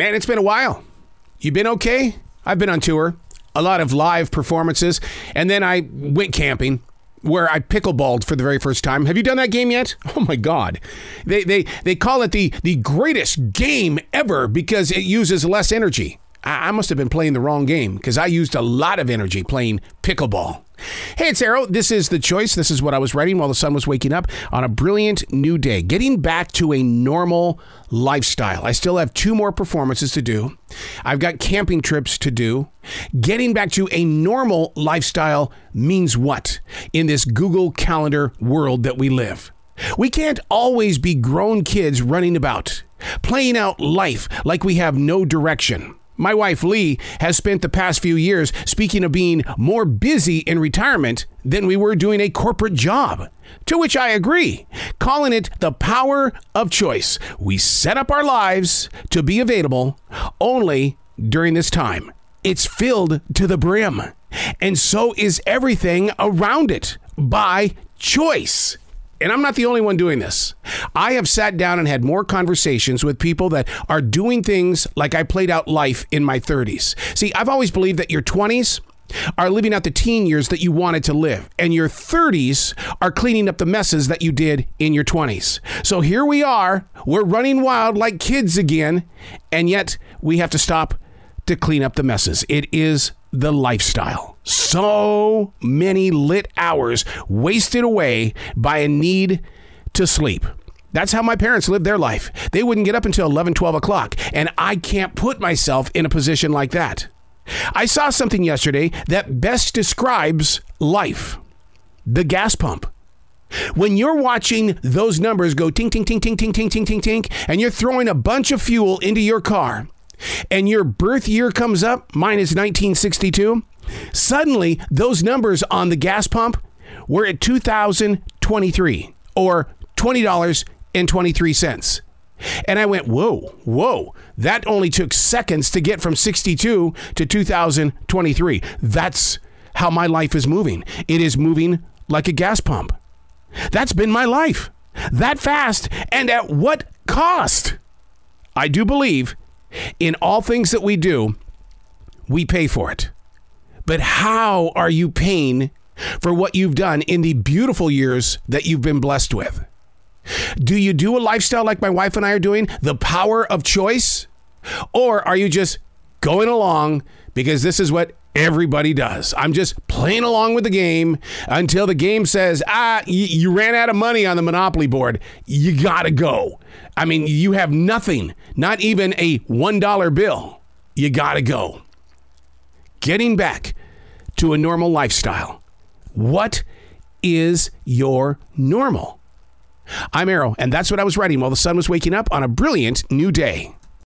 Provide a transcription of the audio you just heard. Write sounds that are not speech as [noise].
Man, it's been a while. You been okay? I've been on tour, a lot of live performances, and then I went camping where I pickleballed for the very first time. Have you done that game yet? [laughs] Oh my god. They they they call it the the greatest game ever because it uses less energy. I, must have been playing the wrong game because I used a lot of energy playing pickleball. Hey, it's Arroe. This is The Choice. This is what I was writing while the sun was waking up on a brilliant new day. Getting back to a normal lifestyle. I still have two more performances to do. I've got camping trips to do. Getting back to a normal lifestyle means what in this Google Calendar world that we live? We can't always be grown kids running about, playing out life like we have no direction. My wife Lee has spent the past few years speaking of being more busy in retirement than we were doing a corporate job. To which I agree, calling it the power of choice. We set up our lives to be available only during this time. It's filled to the brim, and so is everything around it by choice and I'm not the only one doing this. I have sat down and had more conversations with people that are doing things like I played out life in my 30s. See, I've always believed that your 20s are living out the teen years that you wanted to live, and your 30s are cleaning up the messes that you did in your 20s. So here we are, we're running wild like kids again, and yet we have to stop to clean up the messes. It is the lifestyle. So many lit hours wasted away by a need to sleep. That's how my parents lived their life. They wouldn't get up until 11, 12 o'clock, and I can't put myself in a position like that. I saw something yesterday that best describes life the gas pump. When you're watching those numbers go ting, ting, ting, ting, ting, ting, ting, ting, ting, and you're throwing a bunch of fuel into your car, and your birth year comes up, mine is 1962, suddenly those numbers on the gas pump were at 2023 or $20.23. And I went, whoa, whoa, that only took seconds to get from 62 to 2023. That's how my life is moving. It is moving like a gas pump. That's been my life. That fast and at what cost? I do believe in all things that we do, we pay for it. But how are you paying for what you've done in the beautiful years that you've been blessed with? Do you do a lifestyle like my wife and I are doing, the power of choice? Or are you just going along because this is what everybody does? I'm just playing along with the game until the game says, ah, you, you ran out of money on the Monopoly board. You got to go. I mean, you have nothing, not even a $1 bill. You got to go. Getting back to a normal lifestyle. What is your normal? I'm Arroe, and that's what I was writing while the sun was waking up on a brilliant new day.